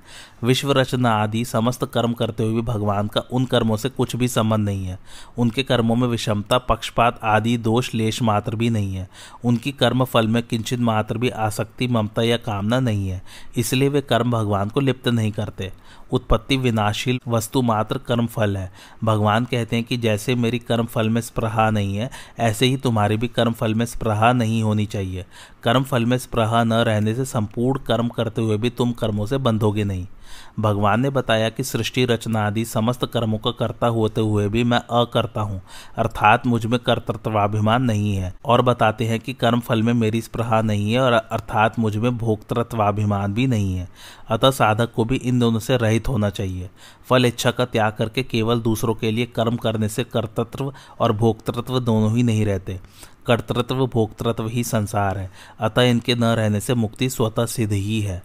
विश्व रचना आदि समस्त कर्म करते हुए भी भगवान का उन कर्मों से कुछ भी संबंध नहीं है। उनके कर्मों में विषमता, पक्षपात आदि, दोष, लेश मात्र भी नहीं है। उनकी कर्म फल में किंचित मात्र भी आसक्ति, ममता या कामना नहीं है। इसलिए वे कर्म भगवान को लिप्त नहीं करते। उत्पत्ति विनाशील वस्तु मात्र कर्म फल है। भगवान कहते हैं कि जैसे मेरी कर्म फल में स्प्रहा नहीं है, ऐसे ही तुम्हारे भी कर्म फल में स्प्रहा नहीं होनी चाहिए। कर्म फल में स्प्रहा न रहने से संपूर्ण कर्म करते हुए भी तुम कर्मों से बंधोगे नहीं। भगवान ने बताया कि सृष्टि रचना आदि समस्त कर्मों का करता होते हुए भी मैं अकर्ता हूँ, अर्थात मुझमें कर्तृत्वाभिमान नहीं है। और बताते हैं कि कर्म फल में मेरी स्प्रहा नहीं है और अर्थात मुझमें भोक्तृत्वाभिमान भी नहीं है। अतः साधक को भी इन दोनों से रहित होना चाहिए। फल इच्छा का त्याग करके केवल दूसरों के लिए कर्म करने से कर्तृत्व और भोक्तृत्व दोनों ही नहीं रहते। कर्तृत्व, भोक्तृत्व ही संसार है। अतः इनके न रहने से मुक्ति स्वतः सिद्ध ही है।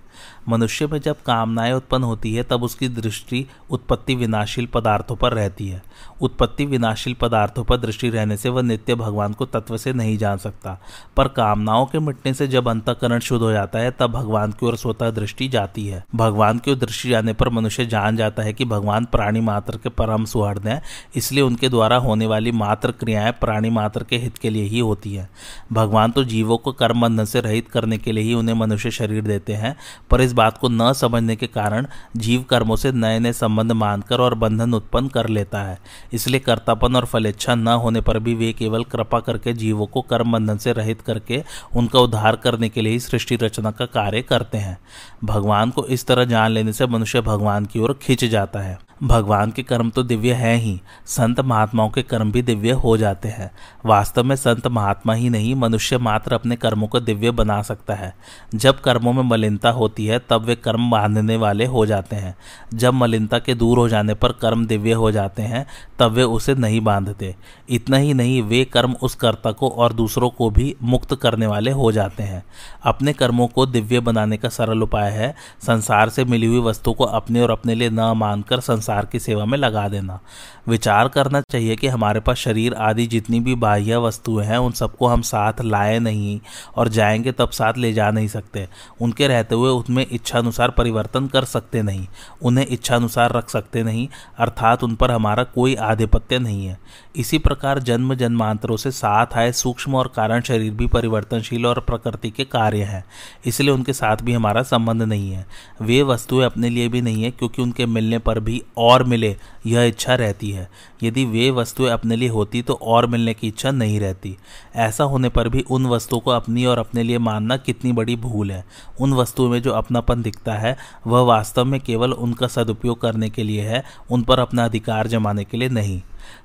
मनुष्य में जब कामनाएँ उत्पन्न होती है, तब उसकी दृष्टि उत्पत्ति विनाशील पदार्थों पर रहती है। उत्पत्ति विनाशील पदार्थों पर दृष्टि रहने से वह नित्य भगवान को तत्व से नहीं जान सकता। पर कामनाओं के मिटने से जब अंतकरण शुद्ध हो जाता है, तब भगवान की ओर स्वतः दृष्टि जाती है। भगवान की ओर दृष्टि जाने पर मनुष्य जान जाता है कि भगवान प्राणी मात्र के परम सुहृद हैं, इसलिए उनके द्वारा होने वाली मात्र क्रियाएँ प्राणी मात्र के हित के लिए ही होती हैं। भगवान तो जीवों को कर्म बंधन से रहित करने के लिए ही उन्हें मनुष्य शरीर देते हैं पर इस बात को न समझने के कारण जीव कर्मों से नए नए संबंध मानकर और बंधन उत्पन्न कर लेता है। इसलिए कर्तापन और फलेच्छा न होने पर भी वे केवल कृपा करके जीवों को कर्म बंधन से रहित करके उनका उद्धार करने के लिए ही सृष्टि रचना का कार्य करते हैं। भगवान को इस तरह जान लेने से मनुष्य भगवान की ओर खींच जाता है। भगवान के कर्म तो दिव्य हैं ही, संत महात्माओं के कर्म भी दिव्य हो जाते हैं। वास्तव में संत महात्मा ही नहीं, मनुष्य मात्र अपने कर्मों को दिव्य बना सकता है। जब कर्मों में मलिनता होती है, तब वे कर्म बांधने वाले हो जाते हैं। जब मलिनता के दूर हो जाने पर कर्म दिव्य हो जाते हैं, तब वे उसे नहीं बांधते। इतना ही नहीं, वे कर्म उस कर्ता को और दूसरों को भी मुक्त करने वाले हो जाते हैं। अपने कर्मों को दिव्य बनाने का सरल उपाय है, संसार से मिली हुई वस्तु को अपने और अपने लिए न मानकर संसार की सेवा में लगा देना। विचार करना चाहिए कि हमारे पास शरीर आदि जितनी भी बाह्य वस्तुएँ हैं, उन सबको हम साथ लाए नहीं और जाएँगे तब साथ ले जा नहीं सकते। उनके रहते हुए उनमें इच्छानुसार परिवर्तन कर सकते नहीं, उन्हें इच्छानुसार रख सकते नहीं, अर्थात उन पर हमारा कोई आधिपत्य नहीं है। इसी प्रकार जन्म जन्मांतरों से साथ आए सूक्ष्म और कारण शरीर भी परिवर्तनशील और प्रकृति के कार्य हैं, इसलिए उनके साथ भी हमारा संबंध नहीं है। वे वस्तुएँ अपने लिए भी नहीं है, क्योंकि उनके मिलने पर भी और मिले, यह इच्छा रहती है। यदि वे वस्तुएँ अपने लिए होती तो और मिलने की इच्छा नहीं रहती। ऐसा होने पर भी उन वस्तुओं को अपनी और अपने लिए मानना कितनी बड़ी भूल है। उन वस्तुओं में जो अपनापन दिखता है, वह वास्तव में केवल उनका सदुपयोग करने के लिए है, उन पर अपना अधिकार जमाने के लिए नहीं।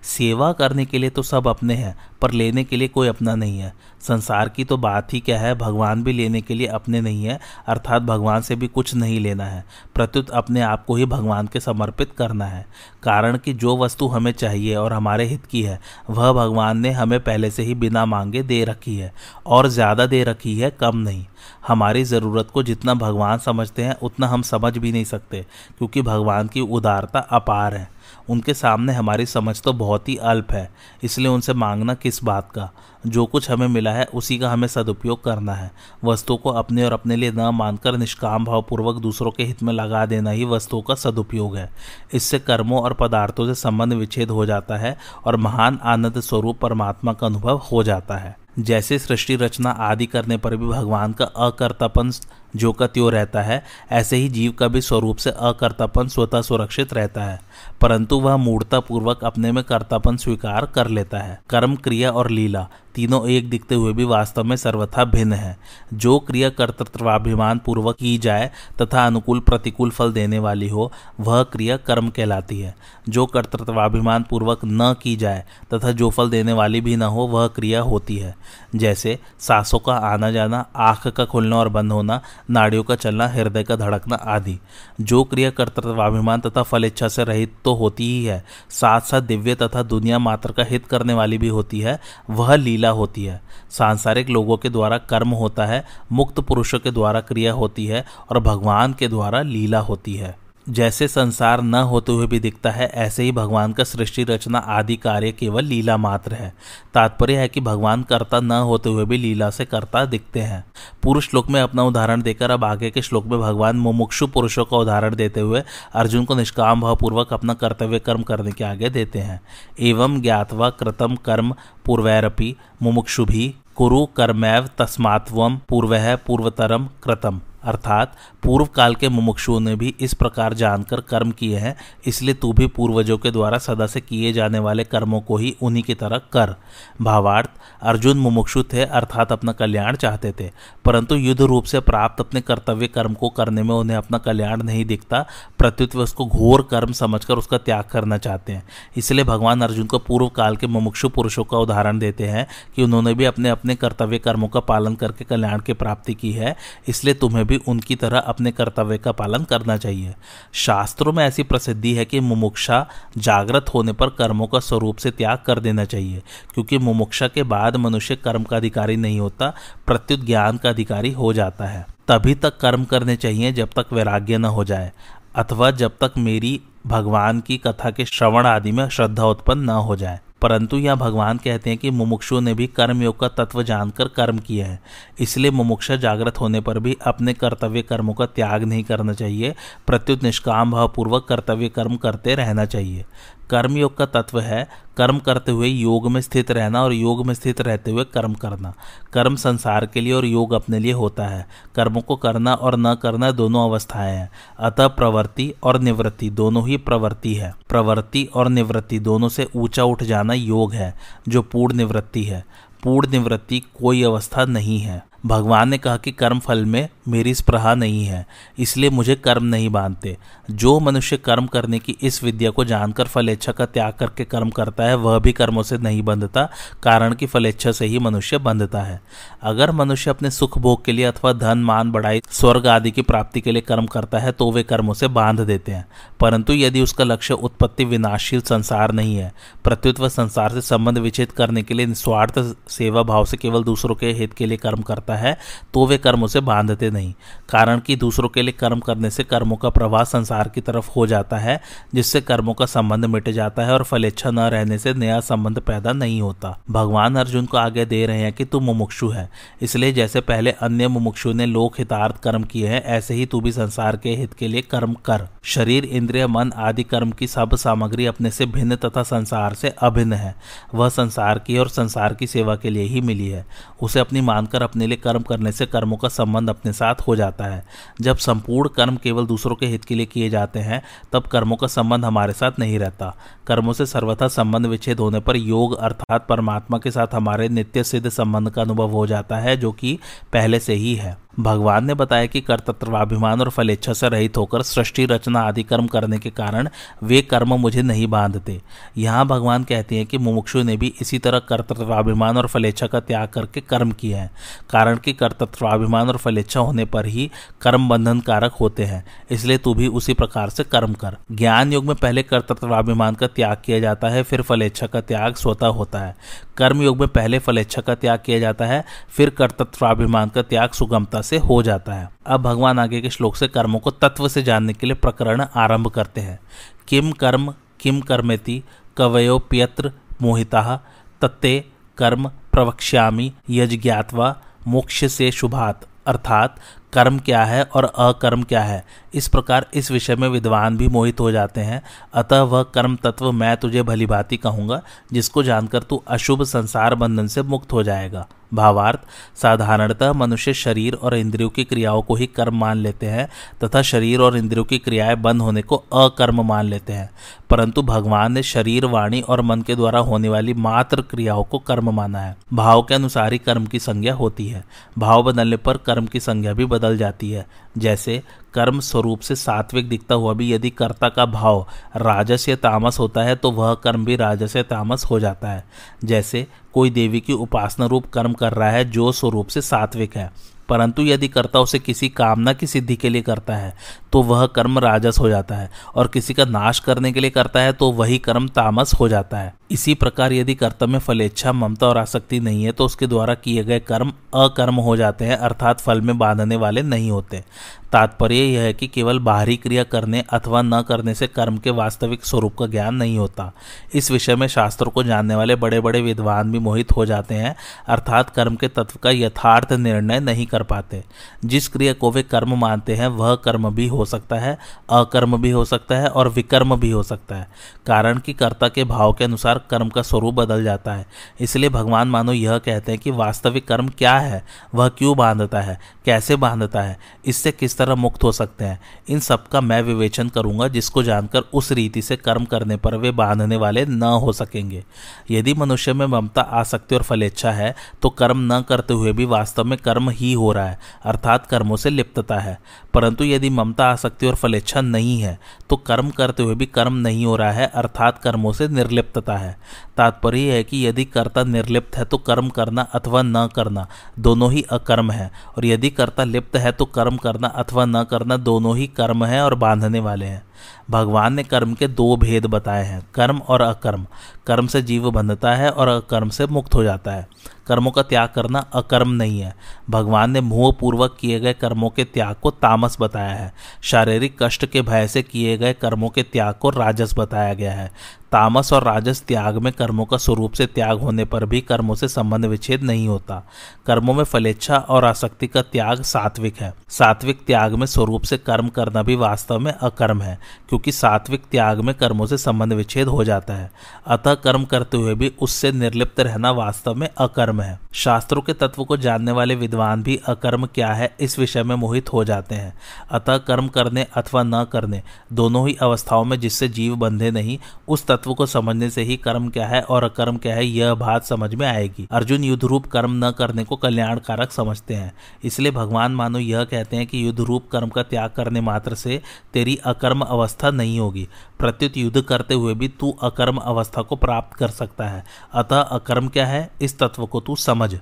सेवा करने के लिए तो सब अपने हैं, पर लेने के लिए कोई अपना नहीं है। संसार की तो बात ही क्या है, भगवान भी लेने के लिए अपने नहीं है, अर्थात भगवान से भी कुछ नहीं लेना है। प्रत्युत अपने आप को ही भगवान के समर्पित करना है। कारण कि जो वस्तु हमें चाहिए और हमारे हित की है, वह भगवान ने हमें पहले से ही बिना मांगे दे रखी है, और ज़्यादा दे रखी है कम नहीं। हमारी ज़रूरत को जितना भगवान समझते हैं, उतना हम समझ भी नहीं सकते, क्योंकि भगवान की उदारता अपार है। उनके सामने हमारी समझ तो बहुत ही अल्प है, इसलिए उनसे मांगना किस बात का? जो कुछ हमें मिला है, उसी का हमें सदुपयोग करना है। वस्तु को अपने और अपने लिए न मानकर निष्काम भावपूर्वक दूसरों के हित में लगा देना ही वस्तुओं का सदुपयोग है। इससे कर्मों और पदार्थों से संबंध विच्छेद हो जाता है और महान आनंद स्वरूप परमात्मा का अनुभव हो जाता है। जैसे सृष्टि रचना आदि करने पर भी भगवान का अकर्तापन जो का त्यों रहता है, ऐसे ही जीव का भी स्वरूप से अकर्तापन स्वतः सुरक्षित रहता है, परंतु वह मूर्ता पूर्वक अपने में कर्तापन स्वीकार कर लेता है। कर्म, क्रिया और लीला तीनों एक दिखते हुए भी वास्तव में सर्वथा भिन्न है। जो क्रिया कर्तृत्वाभिमान पूर्वक की जाए तथा अनुकूल प्रतिकूल फल देने वाली हो, वह क्रिया कर्म कहलाती है। जो कर्तृत्वाभिमान पूर्वक न की जाए तथा जो फल देने वाली भी न हो, वह क्रिया होती है। जैसे, सांसों का आना जाना, आँख का खुलना और बंद होना नाड़ियों का चलना, हृदय का धड़कना आदि। जो क्रिया कर्तृत्वाभिमान तथा फल इच्छा से रहित तो होती ही है। साथ साथ दिव्य तथा दुनिया मात्र का हित करने वाली भी होती है, वह लीला होती है। सांसारिक लोगों के द्वारा कर्म होता है, मुक्त पुरुषों के द्वारा क्रिया होती है और भगवान के द्वारा लीला होती है। जैसे संसार न होते हुए भी दिखता है, ऐसे ही भगवान का सृष्टि रचना आदि कार्य केवल लीला मात्र है। तात्पर्य है कि भगवान कर्ता न होते हुए भी लीला से कर्ता दिखते हैं। पूर्व श्लोक में अपना उदाहरण देकर अब आगे के श्लोक में भगवान मुमुक्षु पुरुषों का उदाहरण देते हुए अर्जुन को निष्काम भावपूर्वक अपना कर्तव्य कर्म करने के आगे देते हैं। एवं ज्ञातवा कृतम कर्म पूर्वैरपि मुमुक्षु भी कुरु कर्मैव तस्मात्व पूर्व पूर्वतरम कृतम। अर्थात पूर्व काल के मुमुक्षुओं ने भी इस प्रकार जानकर कर्म किए हैं, इसलिए तू भी पूर्वजों के द्वारा सदा से किए जाने वाले कर्मों को ही उन्हीं की तरह कर। भावार्थ, अर्जुन मुमुक्षु थे, अर्थात अपना कल्याण चाहते थे, परंतु युद्ध रूप से प्राप्त अपने कर्तव्य कर्म को करने में उन्हें अपना कल्याण नहीं दिखता, प्रत्युत उसको घोर कर्म समझकर उसका त्याग करना चाहते हैं। इसलिए भगवान अर्जुन को पूर्व काल के मुमुक्षु पुरुषों का उदाहरण देते हैं कि उन्होंने भी अपने अपने कर्तव्य कर्मों का पालन करके कल्याण की प्राप्ति की है, इसलिए तुम्हें भी उनकी तरह अपने कर्तव्य का पालन करना चाहिए। शास्त्रों में ऐसी प्रसिद्धि है कि मुमुक्षा जागृत होने पर कर्मों का स्वरूप से त्याग कर देना चाहिए, क्योंकि मुमुक्षा के बाद मनुष्य कर्म का अधिकारी नहीं होता, प्रत्युत ज्ञान का अधिकारी हो जाता है। तभी तक कर्म करने चाहिए जब तक वैराग्य न हो जाए, अथवा जब तक मेरी भगवान की कथा के श्रवण आदि में श्रद्धा उत्पन्न न हो जाए। परंतु यहाँ भगवान कहते हैं कि मुमुक्षु ने भी कर्मयोग का तत्व जानकर कर्म किया है। इसलिए मुमुक्षा जागृत होने पर भी अपने कर्तव्य कर्मों का त्याग नहीं करना चाहिए। प्रत्युत निष्काम भावपूर्वक कर्तव्य कर्म करते रहना चाहिए। कर्मयोग का तत्व है, कर्म करते हुए योग में स्थित रहना और योग में स्थित रहते हुए कर्म करना। कर्म संसार के लिए और योग अपने लिए होता है। कर्मों को करना और न करना दोनों अवस्थाएँ हैं। अतः प्रवृत्ति और निवृत्ति दोनों ही प्रवृत्ति है। प्रवृत्ति और निवृत्ति दोनों से ऊँचा उठ जाना योग है, जो पूर्ण निवृत्ति है। पूर्ण निवृत्ति कोई अवस्था नहीं है। भगवान ने कहा कि कर्म फल में मेरी स्प्रहा नहीं है, इसलिए मुझे कर्म नहीं बांधते। जो मनुष्य कर्म करने की इस विद्या को जानकर, फलेच्छा का त्याग करके कर्म करता है, वह भी कर्मों से नहीं बंधता, कारण कि फलेच्छा से ही मनुष्य बंधता है। अगर मनुष्य अपने सुख भोग के लिए अथवा धन, मान बढ़ाई स्वर्ग आदि की प्राप्ति के लिए कर्म करता है तो वे कर्मों से बाँध देते हैं। परंतु यदि उसका लक्ष्य उत्पत्ति विनाशशील संसार नहीं है, प्रत्युत्व संसार से संबंध विच्छेद करने के लिए निस्वार्थ सेवा भाव से केवल दूसरों के हित के लिए कर्म करता है तो वे कर्मों से बांधते नहीं। कारण कि दूसरों के लिए कर्म करने से कर्मों का प्रवाह संसार की तरफ़ हो जाता है, जिससे कर्मों का संबंध मिट जाता है और फलेच्छा न रहने से नया संबंध पैदा नहीं होता। भगवान अर्जुन को आगे दे रहे हैं कि तू मुमुक्षु है, इसलिए जैसे पहले अन्य मुमुक्षु ने लोक हितार्थ कर्म किए हैं, ऐसे ही तू भी संसार के हित के लिए कर्म कर। शरीर, इंद्रिय, मन आदि कर्म की सब सामग्री अपने से भिन्न तथा संसार से अभिन्न है। वह संसार की और संसार की सेवा के लिए ही मिली है। उसे अपनी मानकर अपने लिए कर्म करने से कर्मों का संबंध अपने साथ हो जाता है। जब संपूर्ण कर्म केवल दूसरों के हित के लिए किए जाते हैं, तब कर्मों का संबंध हमारे साथ नहीं रहता। कर्मों से सर्वथा संबंध विच्छेद होने पर योग अर्थात परमात्मा के साथ हमारे नित्य सिद्ध संबंध का अनुभव हो जाता है, जो कि पहले से ही है। भगवान ने बताया कि कर्तृत्वाभिमान और फलेच्छा से रहित होकर सृष्टि, रचना आदि कर्म करने के कारण वे कर्म मुझे नहीं बांधते। यहाँ भगवान कहते हैं कि मुमुक्षु ने भी इसी तरह कर्तृत्वाभिमान और फलेच्छा का त्याग करके कर्म किया है। कारण कि कर्तृत्वाभिमान और फलेच्छा होने पर ही कर्म बंधन कारक होते हैं। इसलिए तू भी उसी प्रकार से कर्म कर। ज्ञान युग में पहले कर्तृत्वाभिमान का त्याग किया जाता है, फिर फलेच्छा का त्याग स्वतः होता है। कर्म युग में पहले फलेच्छा का त्याग किया जाता है, फिर कर्तृत्वाभिमान का त्याग सुगमता से हो जाता है। अब भगवान आगे के श्लोक से कर्मों को तत्व से जानने के लिए प्रकरण आरंभ करते हैं। किम कर्म, किम कर्मेति कवयोप्यत्र मोहिता, तत्ते, कर्म, प्रवक्ष्यामी यज्ञातवा मोक्ष से शुभात। अर्थात, कर्म क्या है और अकर्म क्या है? इस प्रकार इस विषय में विद्वान भी मोहित हो जाते हैं। अतः वह कर्म तत्व मैं तुझे भली भांति कहूँगा, जिसको जानकर तू अशुभ संसार बंधन से मुक्त हो जाएगा। भावार्थ, साधारणतः मनुष्य शरीर और इंद्रियों की क्रियाओं को ही कर्म मान लेते हैं तथा शरीर और इंद्रियों की क्रियाएँ बंद होने को अकर्म मान लेते हैं। परंतु भगवान ने शरीर, वाणी और मन के द्वारा होने वाली मात्र क्रियाओं को कर्म माना है। भाव के अनुसार ही कर्म की संज्ञा होती है। भाव बदलने पर कर्म की संज्ञा भी बदल जाती है। जैसे कर्म स्वरूप से सात्विक दिखता हुआ भी यदि कर्ता का भाव राजस या तामस होता है तो वह कर्म भी राजस या तामस हो जाता है। जैसे कोई देवी की उपासना रूप कर्म कर रहा है, जो स्वरूप से सात्विक है, परंतु यदि कर्ता उसे किसी कामना की सिद्धि के लिए करता है तो वह कर्म राजस हो जाता है, और किसी का नाश करने के लिए करता है तो वही कर्म तामस हो जाता है। इसी प्रकार यदि कर्तव्य फलेच्छा ममता और आसक्ति नहीं है तो उसके द्वारा किए गए कर्म अकर्म हो जाते हैं, अर्थात फल में बांधने वाले नहीं होते। तात्पर्य यह है कि केवल बाहरी क्रिया करने अथवा न करने से कर्म के वास्तविक स्वरूप का ज्ञान नहीं होता। इस विषय में शास्त्रों को जानने वाले बड़े बड़े विद्वान भी मोहित हो जाते हैं, अर्थात कर्म के तत्व का यथार्थ निर्णय नहीं कर पाते। जिस क्रिया को वे कर्म मानते हैं, वह कर्म भी हो सकता है, अकर्म भी हो सकता है और विकर्म भी हो सकता है। कारण कि कर्ता के भाव के अनुसार कर्म का स्वरूप बदल जाता है। इसलिए भगवान मानो यह कहते हैं कि वास्तविक कर्म क्या है? वह क्यों बांधता है? कैसे बांधता है? इससे किस तरह मुक्त हो सकते हैं? इन सब का मैं विवेचन करूँगा, जिसको जानकर उस रीति से कर्म करने पर वे बांधने वाले न हो सकेंगे। यदि मनुष्य में ममता, आसक्ति और फलेच्छा है तो कर्म न करते हुए भी वास्तव में कर्म ही हो रहा है, अर्थात कर्मों से लिप्तता है। परंतु यदि ममता आसक्ति और फलेच्छा नहीं है तो कर्म करते हुए भी कर्म नहीं हो रहा है, अर्थात कर्मों से निर्लिप्तता है। तात्पर्य है कि यदि कर्ता निर्लिप्त है तो कर्म करना अथवा न करना दोनों ही अकर्म है। और यदि कर्ता लिप्त है तो कर्म करना अथवा न करना दोनों ही कर्म है और बांधने वाले हैं। भगवान ने कर्म के दो भेद बताए हैं, कर्म और अकर्म। कर्म से जीव बंधता है और अकर्म से मुक्त हो जाता है। कर्मों का त्याग करना अकर्म नहीं है। भगवान ने मोह पूर्वक किए गए कर्मों के त्याग को तामस बताया है। शारीरिक कष्ट के भय से किए गए कर्मों के त्याग को राजस बताया गया है। तामस और राजस त्याग में कर्मों का स्वरूप से त्याग होने पर भी कर्मों से संबंध विच्छेद नहीं होता। कर्मों में फलेच्छा और आसक्ति का त्याग सात्विक है। सात्विक त्याग में स्वरूप से कर्म करना भी वास्तव में अकर्म है, क्योंकि सात्विक त्याग में कर्मों से संबंध विच्छेद हो जाता है। अतः कर्म करते हुए भी उससे निर्लिप्त रहना वास्तव में अकर्म है। शास्त्रों के तत्व को जानने वाले विद्वान भी अकर्म क्या है, इस विषय में मोहित हो जाते हैं। अतः कर्म करने अथवा न करने, दोनों ही अवस्थाओं में जिससे जीव बंधे नहीं, उस तत्व को समझने से ही कर्म क्या है और अकर्म क्या है, यह बात समझ में आएगी। अर्जुन युद्ध रूप कर्म न करने को कल्याणकारक समझते हैं। इसलिए भगवान मानो यह कहते हैं कि युद्ध रूप कर्म का त्याग करने मात्र से तेरी अकर्म अवस्था नहीं होगी। प्रत्युत युद्ध करते हुए भी तू अकर्म अवस्था को प्राप्त कर सकता है। अतः अकर्म क्या है? इस तत्व को तू समझ।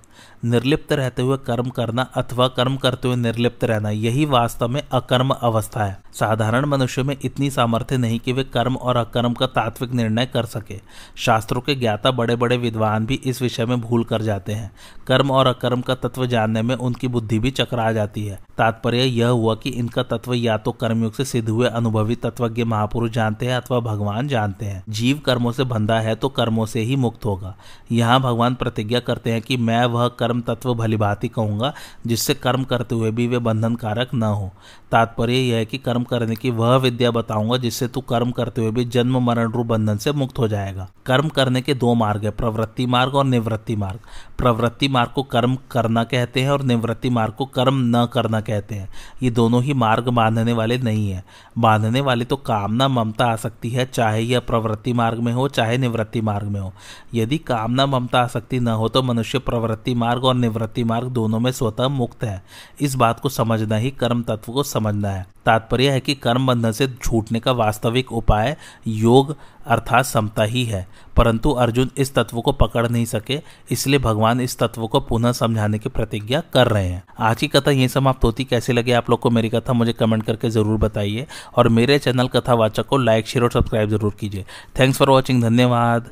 निर्लिप्त रहते हुए कर्म करना अथवा कर्म करते हुए निर्लिप्त रहना, यही वास्तव में अकर्म अवस्था है। साधारण मनुष्य में इतनी सामर्थ्य नहीं कि वे कर्म और अकर्म का तात्विक निर्णय कर सके। शास्त्रों के ज्ञाता बड़े बड़े विद्वान भी इस विषय में भूल कर जाते हैं। कर्म और अकर्म का तत्व जानने में उनकी बुद्धि भी चकरा जाती है। तात्पर्य यह हुआ कि इनका तत्व या तो कर्मयुग से सिद्ध हुए अनुभवी तत्वज्ञ महापुरुष जानते हैं अथवा भगवान जानते हैं। जीव कर्मों से बंधा है तो कर्मों से ही मुक्त होगा। यहाँ भगवान प्रतिज्ञा करते हैं कि मैं वह कर्म तत्व भलीभांति कहूँगा, जिससे कर्म करते हुए भी वे बंधन कारक न हो। तात्पर्य यह है कि कर्म करने की वह विद्या बताऊँगा, जिससे तू कर्म करते हुए भी जन्म मरण रूप बंधन से मुक्त हो जाएगा। कर्म करने के दो मार्ग है, प्रवृत्ति मार्ग और निवृत्ति मार्ग। प्रवृत्ति मार्ग को कर्म करना कहते हैं और निवृत्ति मार्ग को कर्म न करना कहते हैं, ये दोनों ही मार्ग बांधने वाले नहीं है। बांधने वाले तो कामना ममता आ सकती है, चाहे यह प्रवृत्ति मार्ग में हो, चाहे निवृत्ति मार्ग में हो। यदि कामना ममता आसक्ति न हो तो मनुष्य प्रवृत्ति मार्ग और निवृत्ति मार्ग दोनों में स्वतः मुक्त है। इस बात को समझना ही कर्म तत्व को समझना है। तात्पर्य है कि कर्म बंधन से छूटने का वास्तविक उपाय योग अर्थात समता ही है। परंतु अर्जुन इस तत्व को पकड़ नहीं सके, इसलिए भगवान इस तत्व को पुनः समझाने की प्रतिज्ञा कर रहे हैं। आज की कथा ये समाप्त होती। कैसे लगे आप लोग को मेरी कथा? मुझे कमेंट करके ज़रूर बताइए। और मेरे चैनल कथावाचक को लाइक, शेयर और सब्सक्राइब ज़रूर कीजिए। थैंक्स फॉर वॉचिंग धन्यवाद।